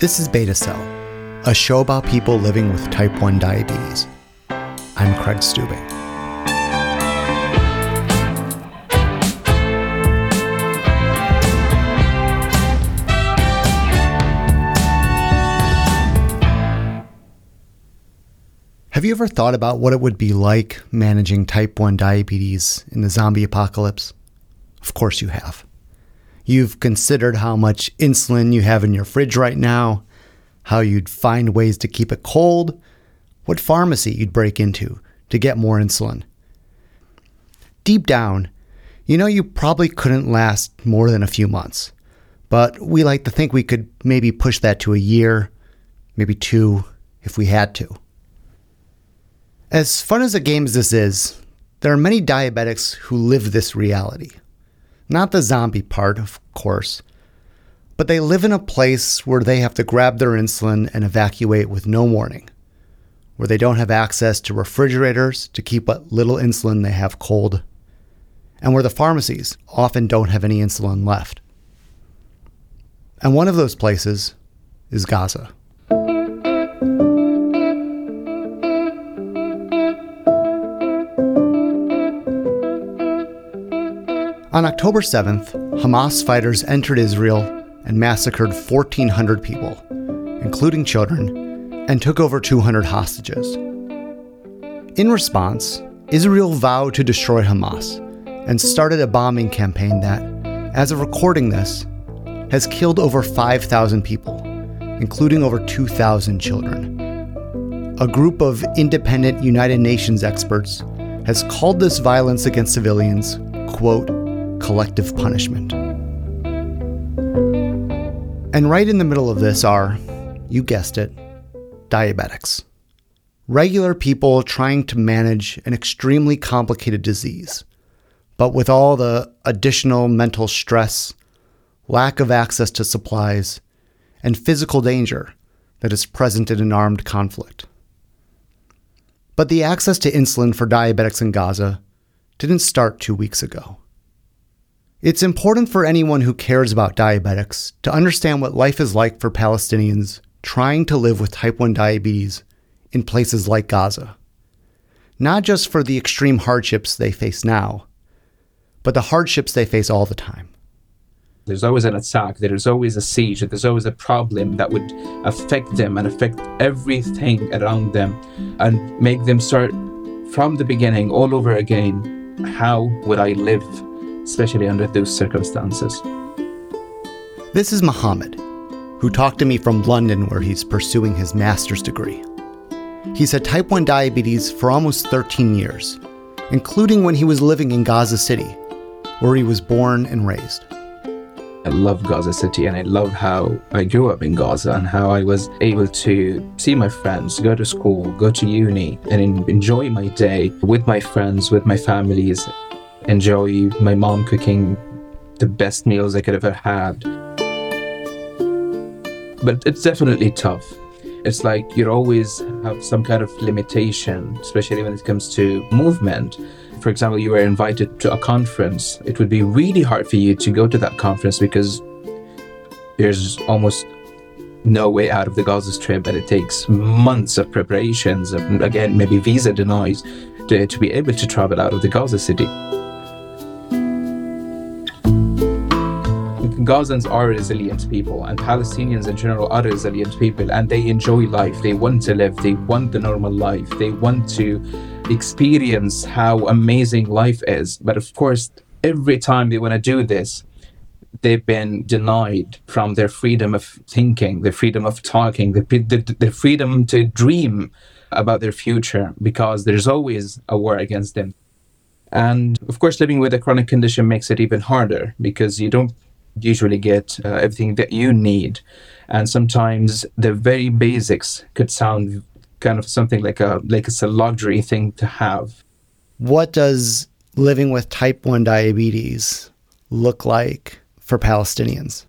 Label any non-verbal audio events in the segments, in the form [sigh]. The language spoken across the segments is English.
This is Beta Cell, a show about people living with type 1 diabetes. I'm Craig Stubing. Have you ever thought about what it would be like managing type 1 diabetes in the zombie apocalypse? Of course you have. You've considered how much insulin you have in your fridge right now, how you'd find ways to keep it cold, what pharmacy you'd break into to get more insulin. Deep down, you know you probably couldn't last more than a few months, but we like to think we could maybe push that to a year, maybe two, if we had to. As fun as a game as this is, there are many diabetics who live this reality. Not the zombie part, of course, but they live in a place where they have to grab their insulin and evacuate with no warning, where they don't have access to refrigerators to keep what little insulin they have cold, and where the pharmacies often don't have any insulin left. And one of those places is Gaza. On October 7th, Hamas fighters entered Israel and massacred 1,400 people, including children, and took over 200 hostages. In response, Israel vowed to destroy Hamas and started a bombing campaign that, as of recording this, has killed over 5,000 people, including over 2,000 children. A group of independent United Nations experts has called this violence against civilians, quote, collective punishment. And right in the middle of this are, you guessed it, diabetics. Regular people trying to manage an extremely complicated disease, but with all the additional mental stress, lack of access to supplies, and physical danger that is present in an armed conflict. But the access to insulin for diabetics in Gaza didn't start two weeks ago. It's important for anyone who cares about diabetics to understand what life is like for Palestinians trying to live with type 1 diabetes in places like Gaza. Not just for the extreme hardships they face now, but the hardships they face all the time. There's always an attack, there's always a siege, there's always a problem that would affect them and affect everything around them and make them start from the beginning all over again. How would I live especially under those circumstances. This is Mohammed, who talked to me from London where he's pursuing his master's degree. He's had type 1 diabetes for almost 13 years, including when he was living in Gaza City, where he was born and raised. I love Gaza City and I love how I grew up in Gaza and how I was able to see my friends, go to school, go to uni, and enjoy my day with my friends, with my families enjoy my mom cooking the best meals I could ever had. But it's definitely tough. It's like you always have some kind of limitation, especially when it comes to movement. For example, you were invited to a conference. It would be really hard for you to go to that conference because there's almost no way out of the Gaza Strip, and it takes months of preparations, and again, maybe visa denies to, to be able to travel out of the Gaza city. Gazans are resilient people, and Palestinians in general are resilient people, and they enjoy life. They want to live. They want the normal life. They want to experience how amazing life is. But of course, every time they want to do this, they've been denied from their freedom of thinking, their freedom of talking, the, the, the freedom to dream about their future, because there's always a war against them. And of course, living with a chronic condition makes it even harder because you don't usually get uh, everything that you need. And sometimes the very basics could sound kind of something like a like it's a luxury thing to have. What does living with type 1 diabetes look like for Palestinians?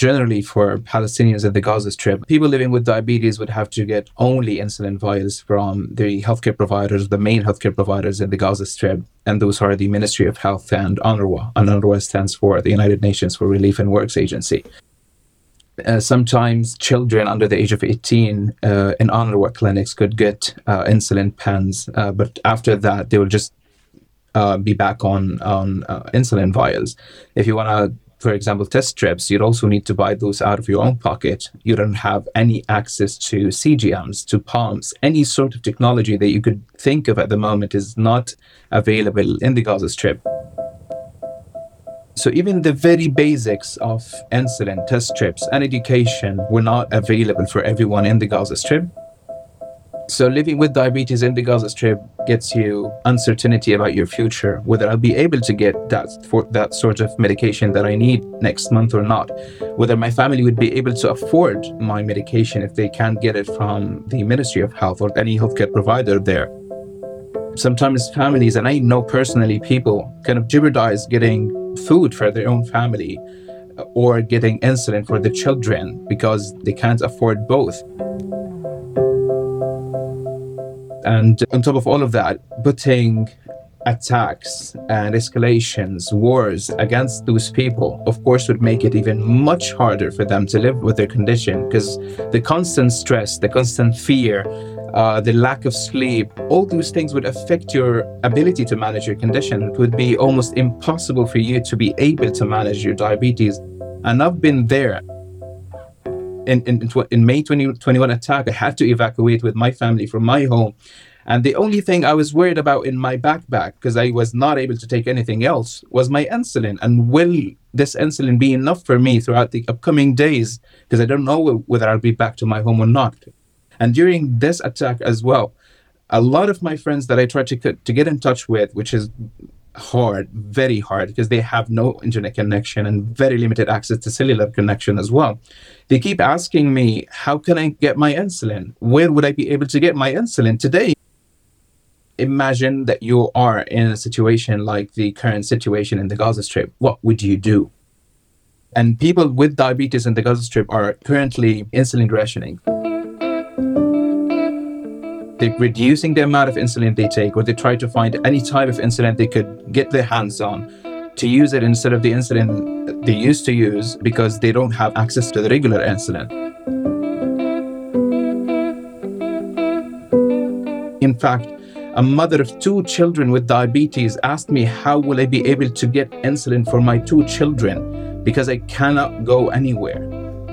Generally for Palestinians at the Gaza Strip, people living with diabetes would have to get only insulin vials from the healthcare providers, the main healthcare providers in the Gaza Strip, and those are the Ministry of Health and UNRWA. And UNRWA stands for the United Nations for Relief and Works Agency. Uh, sometimes children under the age of 18 uh, in UNRWA clinics could get uh, insulin pens, uh, but after that, they will just uh, be back on on uh, insulin vials. If you want to, for example, test strips, you'd also need to buy those out of your own pocket. You don't have any access to CGMs, to pumps, any sort of technology that you could think of at the moment is not available in the Gaza Strip. So even the very basics of insulin, test strips, and education were not available for everyone in the Gaza Strip. So living with diabetes in the Gaza Strip gets you uncertainty about your future, whether I'll be able to get that for that sort of medication that I need next month or not, whether my family would be able to afford my medication if they can't get it from the Ministry of Health or any healthcare provider there. Sometimes families, and I know personally people, kind of jeopardize getting food for their own family uh, or getting insulin for the children because they can't afford both. And on top of all of that, putting attacks and escalations, wars against those people, of course, would make it even much harder for them to live with their condition because the constant stress, the constant fear, uh, the lack of sleep, all those things would affect your ability to manage your condition. It would be almost impossible for you to be able to manage your diabetes. And I've been there. In, in, in May 2021 attack, I had to evacuate with my family from my home. And the only thing I was worried about in my backpack, because I was not able to take anything else, was my insulin. And will this insulin be enough for me throughout the upcoming days? Because I don't know whether I'll be back to my home or not. And during this attack as well, a lot of my friends that I tried to to get in touch with, which is hard, very hard, because they have no internet connection and very limited access to cellular connection as well. They keep asking me, how can I get my insulin? Where would I be able to get my insulin today? Imagine that you are in a situation like the current situation in the Gaza Strip. What would you do? And people with diabetes in the Gaza Strip are currently insulin rationing they're reducing the amount of insulin they take, or they try to find any type of insulin they could get their hands on to use it instead of the insulin they used to use because they don't have access to the regular insulin. In fact, a mother of two children with diabetes asked me how will I be able to get insulin for my two children because I cannot go anywhere.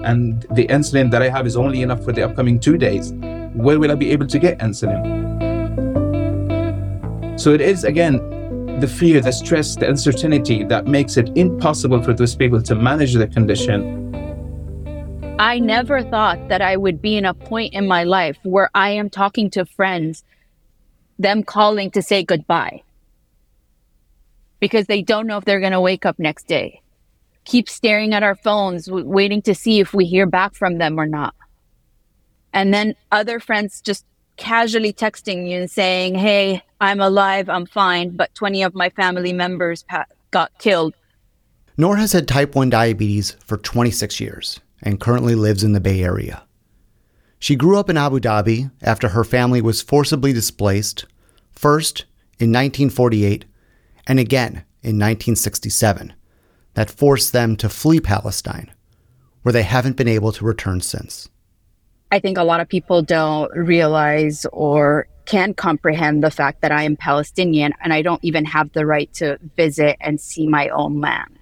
And the insulin that I have is only enough for the upcoming two days where will I be able to get insulin? So it is, again, the fear, the stress, the uncertainty that makes it impossible for those people to manage the condition. I never thought that I would be in a point in my life where I am talking to friends, them calling to say goodbye because they don't know if they're going to wake up next day. Keep staring at our phones, waiting to see if we hear back from them or not. And then other friends just casually texting you and saying, Hey, I'm alive, I'm fine, but 20 of my family members got killed. Noor has had type 1 diabetes for 26 years and currently lives in the Bay Area. She grew up in Abu Dhabi after her family was forcibly displaced, first in 1948 and again in 1967, that forced them to flee Palestine, where they haven't been able to return since. I think a lot of people don't realize or can't comprehend the fact that I am Palestinian and I don't even have the right to visit and see my own land.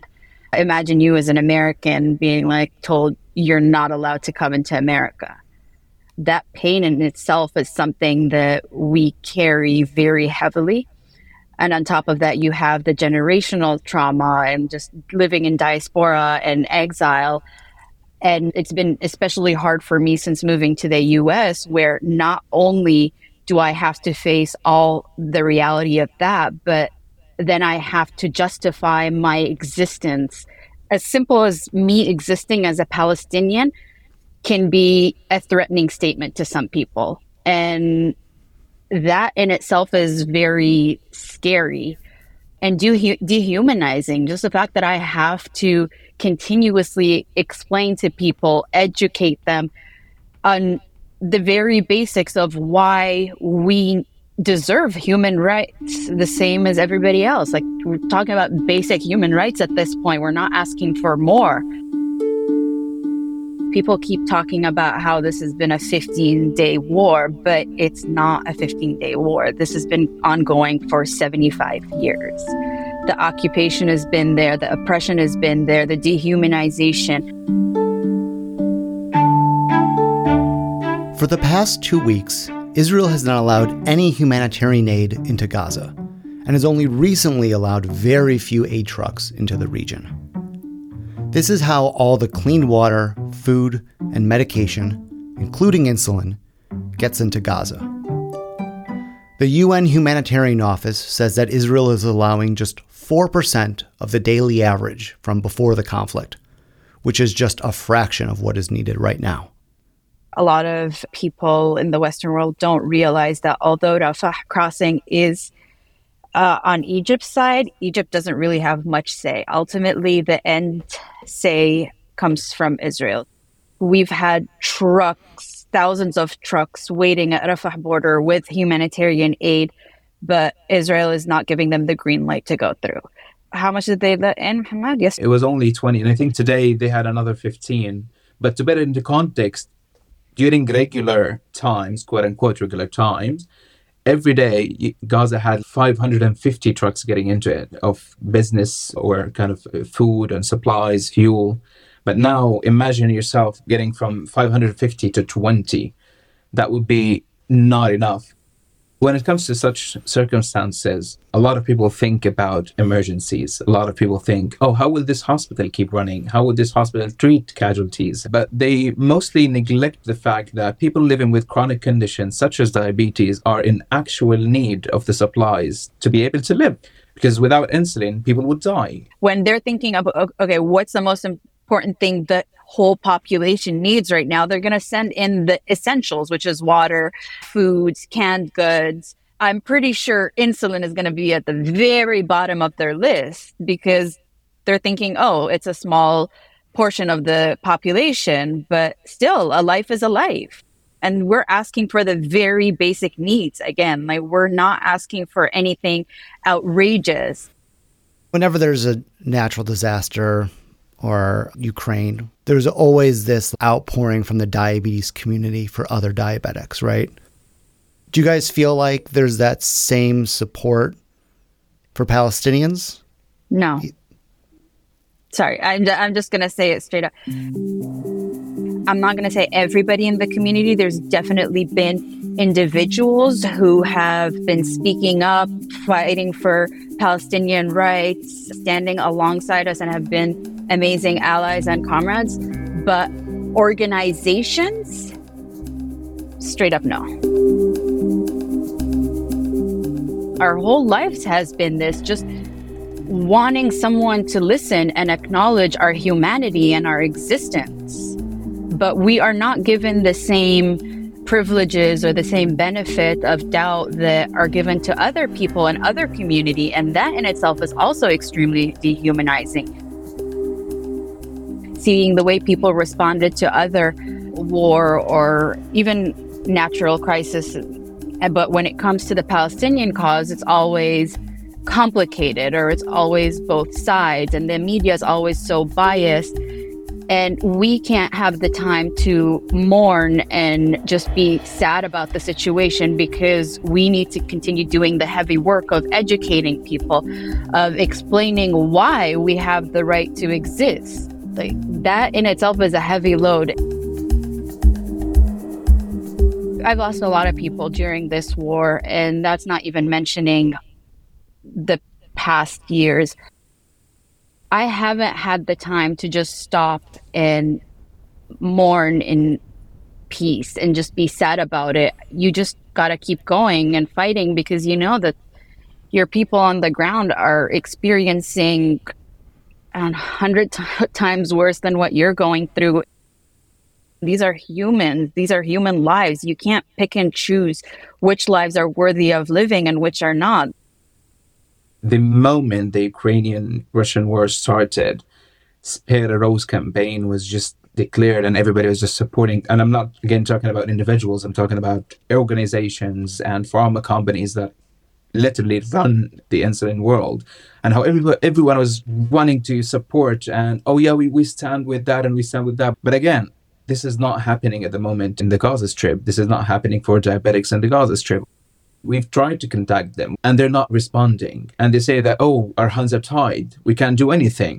Imagine you as an American being like told you're not allowed to come into America. That pain in itself is something that we carry very heavily. And on top of that, you have the generational trauma and just living in diaspora and exile and it's been especially hard for me since moving to the US, where not only do I have to face all the reality of that, but then I have to justify my existence. As simple as me existing as a Palestinian can be a threatening statement to some people. And that in itself is very scary and de- dehumanizing. Just the fact that I have to continuously explain to people, educate them on the very basics of why we deserve human rights the same as everybody else. Like we're talking about basic human rights at this point. We're not asking for more. People keep talking about how this has been a 15 day war, but it's not a 15 day war. This has been ongoing for 75 years. The occupation has been there, the oppression has been there, the dehumanization. For the past two weeks, Israel has not allowed any humanitarian aid into Gaza and has only recently allowed very few aid trucks into the region. This is how all the clean water, food, and medication, including insulin, gets into Gaza. The UN Humanitarian Office says that Israel is allowing just 4% of the daily average from before the conflict, which is just a fraction of what is needed right now. A lot of people in the Western world don't realize that although Rafah crossing is uh, on Egypt's side, Egypt doesn't really have much say. Ultimately, the end say comes from Israel. We've had trucks, thousands of trucks waiting at Rafah border with humanitarian aid, but Israel is not giving them the green light to go through. How much did they let in, Muhammad? Yes. It was only 20, and I think today they had another 15. But to put it into context, during regular times, quote unquote regular times, every day gaza had 550 trucks getting into it of business or kind of uh, food and supplies fuel. But now imagine yourself getting from 550 to 20 that would be not enough when it comes to such circumstances, a lot of people think about emergencies. A lot of people think, oh, how will this hospital keep running? How will this hospital treat casualties? But they mostly neglect the fact that people living with chronic conditions such as diabetes are in actual need of the supplies to be able to live. Because without insulin, people would die. When they're thinking of, okay, what's the most important thing that whole population needs right now, they're going to send in the essentials, which is water, foods, canned goods. I'm pretty sure insulin is going to be at the very bottom of their list because they're thinking, oh, it's a small portion of the population, but still, a life is a life. And we're asking for the very basic needs. Again, like we're not asking for anything outrageous. Whenever there's a natural disaster, or Ukraine, there's always this outpouring from the diabetes community for other diabetics, right? Do you guys feel like there's that same support for Palestinians? No. Sorry, I'm, I'm just going to say it straight up. I'm not going to say everybody in the community. There's definitely been individuals who have been speaking up, fighting for Palestinian rights, standing alongside us, and have been amazing allies and comrades, but organizations, straight up no. Our whole lives has been this just wanting someone to listen and acknowledge our humanity and our existence. But we are not given the same privileges or the same benefit of doubt that are given to other people and other community and that in itself is also extremely dehumanizing seeing the way people responded to other war or even natural crisis. But when it comes to the Palestinian cause, it's always complicated or it's always both sides, and the media is always so biased. And we can't have the time to mourn and just be sad about the situation because we need to continue doing the heavy work of educating people, of explaining why we have the right to exist. Like that in itself is a heavy load. I've lost a lot of people during this war, and that's not even mentioning the past years. I haven't had the time to just stop and mourn in peace and just be sad about it. You just got to keep going and fighting because you know that your people on the ground are experiencing a hundred t- [laughs] times worse than what you're going through. These are humans. These are human lives. You can't pick and choose which lives are worthy of living and which are not. The moment the Ukrainian Russian war started, Spare a Rose campaign was just declared and everybody was just supporting. And I'm not, again, talking about individuals, I'm talking about organizations and pharma companies that literally run the insulin world and how everyone, everyone was wanting to support and oh yeah we, we stand with that and we stand with that but again This is not happening at the moment in the Gaza Strip. This is not happening for diabetics in the Gaza Strip. We've tried to contact them and they're not responding. And they say that, oh, our hands are tied. We can't do anything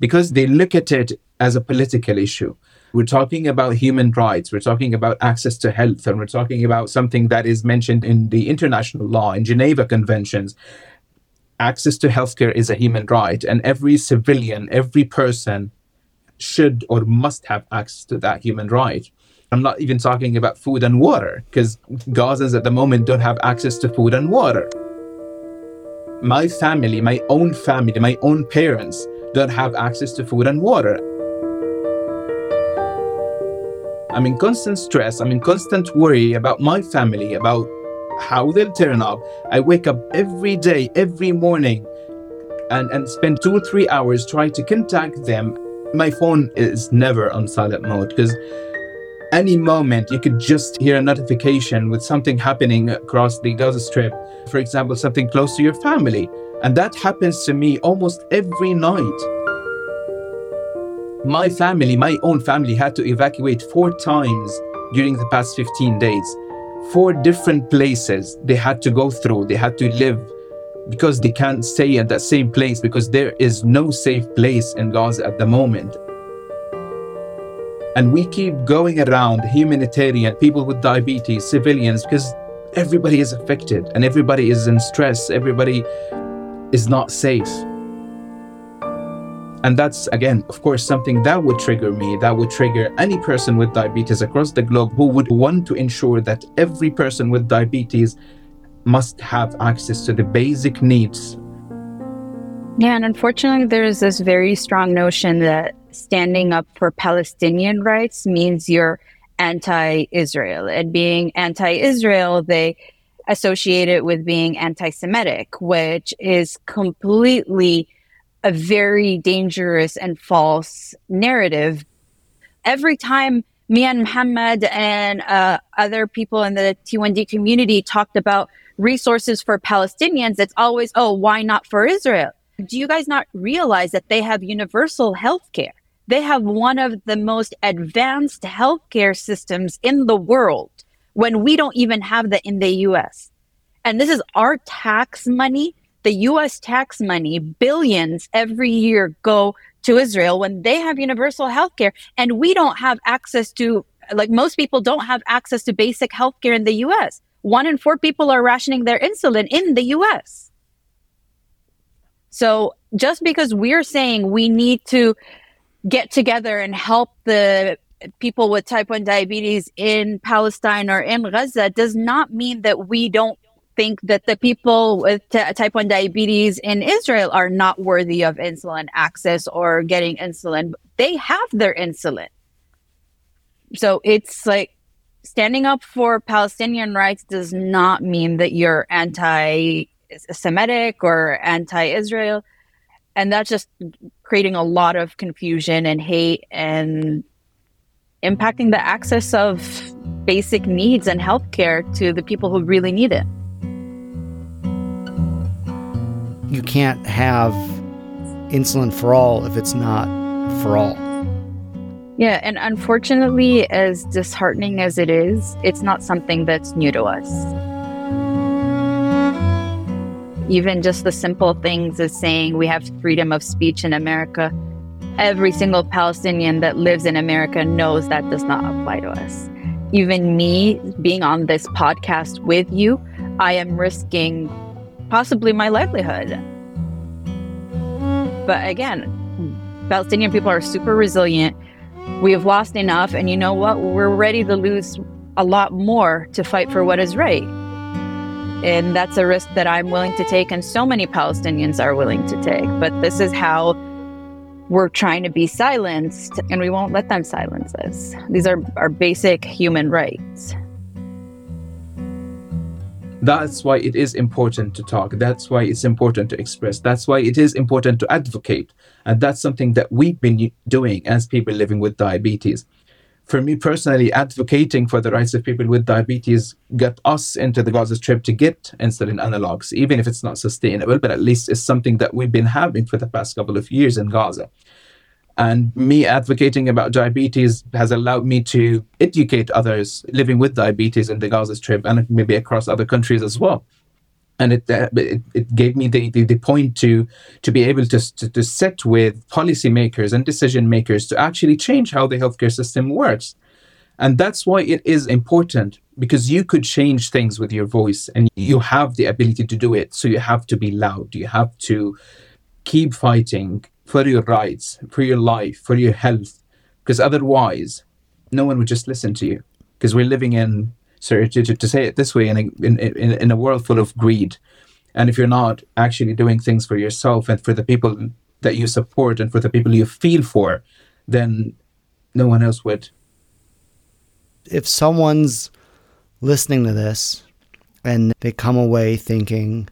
because they look at it as a political issue. We're talking about human rights, we're talking about access to health, and we're talking about something that is mentioned in the international law, in Geneva Conventions. Access to healthcare is a human right, and every civilian, every person should or must have access to that human right. I'm not even talking about food and water because Gazans at the moment don't have access to food and water. My family, my own family, my own parents don't have access to food and water. I'm in constant stress, I'm in constant worry about my family, about how they'll turn up. I wake up every day, every morning, and, and spend two or three hours trying to contact them my phone is never on silent mode because any moment you could just hear a notification with something happening across the Gaza Strip, for example, something close to your family. And that happens to me almost every night. My family, my own family, had to evacuate four times during the past 15 days. Four different places they had to go through, they had to live because they can't stay at that same place because there is no safe place in Gaza at the moment. And we keep going around humanitarian, people with diabetes, civilians, because everybody is affected and everybody is in stress, everybody is not safe. And that's, again, of course, something that would trigger me, that would trigger any person with diabetes across the globe who would want to ensure that every person with diabetes must have access to the basic needs. Yeah, and unfortunately, there's this very strong notion that standing up for Palestinian rights means you're anti Israel. And being anti Israel, they associate it with being anti Semitic, which is completely a very dangerous and false narrative. Every time me and Muhammad and uh, other people in the T1D community talked about resources for Palestinians, it's always, oh, why not for Israel? Do you guys not realize that they have universal health care? They have one of the most advanced healthcare systems in the world when we don't even have that in the US. And this is our tax money, the US tax money, billions every year go to Israel when they have universal health care and we don't have access to like most people don't have access to basic health care in the US one in four people are rationing their insulin in the US. So just because we're saying we need to get together and help the people with type 1 diabetes in Palestine or in Gaza does not mean that we don't think that the people with t- type 1 diabetes in Israel are not worthy of insulin access or getting insulin. They have their insulin. So it's like standing up for Palestinian rights does not mean that you're anti Semitic or anti Israel. And that's just creating a lot of confusion and hate and impacting the access of basic needs and healthcare to the people who really need it. You can't have insulin for all if it's not for all. Yeah, and unfortunately, as disheartening as it is, it's not something that's new to us. Even just the simple things as saying we have freedom of speech in America, every single Palestinian that lives in America knows that does not apply to us. Even me being on this podcast with you, I am risking possibly my livelihood. But again, Palestinian people are super resilient we have lost enough, and you know what? We're ready to lose a lot more to fight for what is right. And that's a risk that I'm willing to take, and so many Palestinians are willing to take. But this is how we're trying to be silenced, and we won't let them silence us. These are our basic human rights. That's why it is important to talk. That's why it's important to express. That's why it is important to advocate. And that's something that we've been doing as people living with diabetes. For me personally, advocating for the rights of people with diabetes got us into the Gaza Strip to get insulin analogs, even if it's not sustainable, but at least it's something that we've been having for the past couple of years in Gaza. And me advocating about diabetes has allowed me to educate others living with diabetes in the Gaza Strip and maybe across other countries as well. And it, uh, it, it, gave me the, the, the, point to, to be able to, to, to sit with policymakers and decision makers to actually change how the healthcare system works. And that's why it is important because you could change things with your voice and you have the ability to do it. So you have to be loud. You have to keep fighting for your rights, for your life, for your health, because otherwise, no one would just listen to you. Because we're living in, sorry to, to, say it this way, in a, in, in, in a world full of greed. And if you're not actually doing things for yourself and for the people that you support and for the people you feel for, then no one else would. If someone's listening to this and they come away thinking,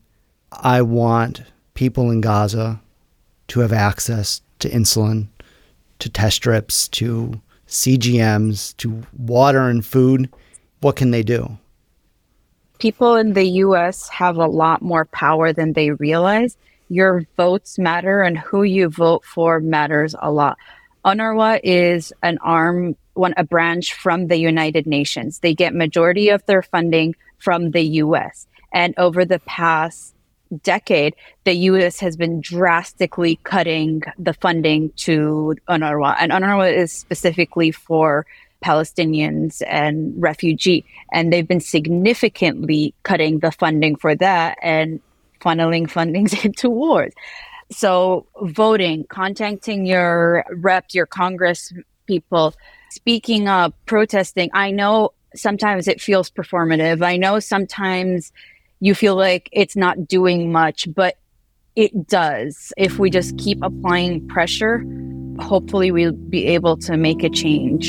I want people in Gaza to have access to insulin, to test strips, to CGMs, to water and food, what can they do? People in the US have a lot more power than they realize. Your votes matter and who you vote for matters a lot. UNRWA is an arm, one a branch from the United Nations. They get majority of their funding from the US. And over the past decade, the U.S. has been drastically cutting the funding to UNRWA, and UNRWA is specifically for Palestinians and refugee, and they've been significantly cutting the funding for that and funneling fundings [laughs] into wars. So, voting, contacting your reps, your Congress people, speaking up, protesting. I know sometimes it feels performative. I know sometimes you feel like it's not doing much, but it does. If we just keep applying pressure, hopefully we'll be able to make a change.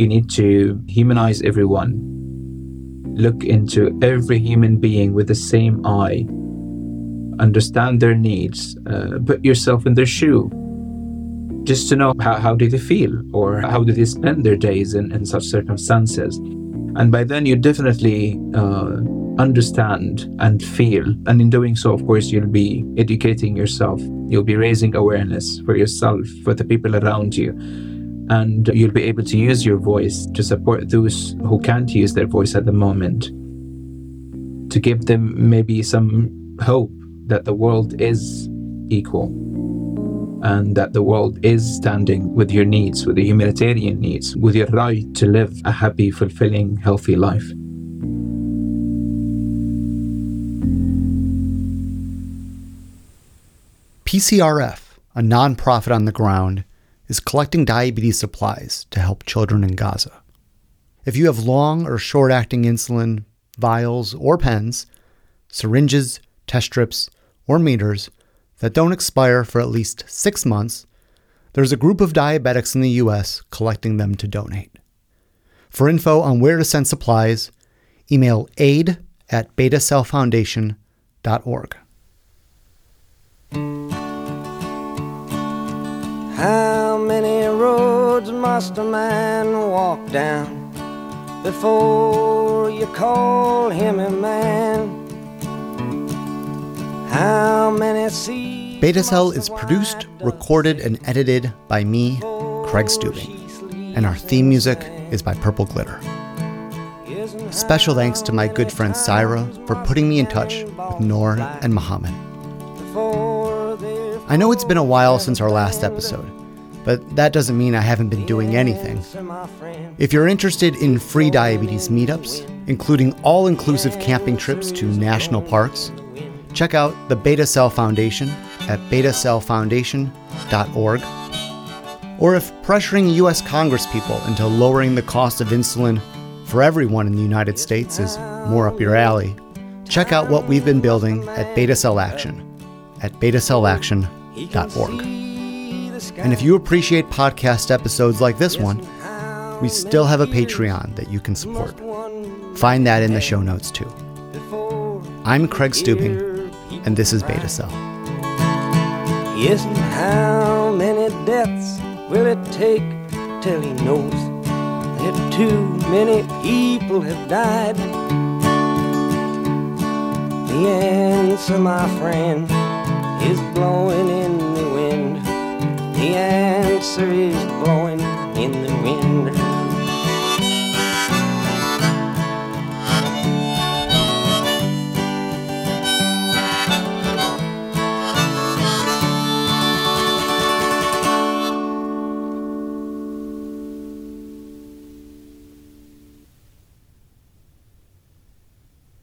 You need to humanize everyone. Look into every human being with the same eye. Understand their needs. Uh, put yourself in their shoe. Just to know how, how do they feel or how do they spend their days in, in such circumstances. And by then, you definitely uh, understand and feel. And in doing so, of course, you'll be educating yourself. You'll be raising awareness for yourself, for the people around you. And you'll be able to use your voice to support those who can't use their voice at the moment, to give them maybe some hope that the world is equal and that the world is standing with your needs, with the humanitarian needs, with your right to live a happy, fulfilling, healthy life. PCRF, a nonprofit on the ground, is collecting diabetes supplies to help children in Gaza. If you have long or short acting insulin, vials, or pens, syringes, test strips, or meters, that don't expire for at least six months, there's a group of diabetics in the US collecting them to donate. For info on where to send supplies, email aid at betacellfoundation.org. How many roads must a man walk down before you call him a man? How many seas Beta Cell is produced, recorded, and edited by me, Craig Stubing, and our theme music is by Purple Glitter. Special thanks to my good friend Syra for putting me in touch with Noor and Muhammad. I know it's been a while since our last episode, but that doesn't mean I haven't been doing anything. If you're interested in free diabetes meetups, including all inclusive camping trips to national parks, check out the Beta Cell Foundation at betacellfoundation.org. Or if pressuring U.S. congresspeople into lowering the cost of insulin for everyone in the United States is more up your alley, check out what we've been building at Beta Cell Action at betacellaction.org. And if you appreciate podcast episodes like this one, we still have a Patreon that you can support. Find that in the show notes too. I'm Craig Stubing and this is Beta Cell. Yes, and how many deaths will it take till he knows that too many people have died? The answer, my friend, is blowing in the wind. The answer is blowing in the wind.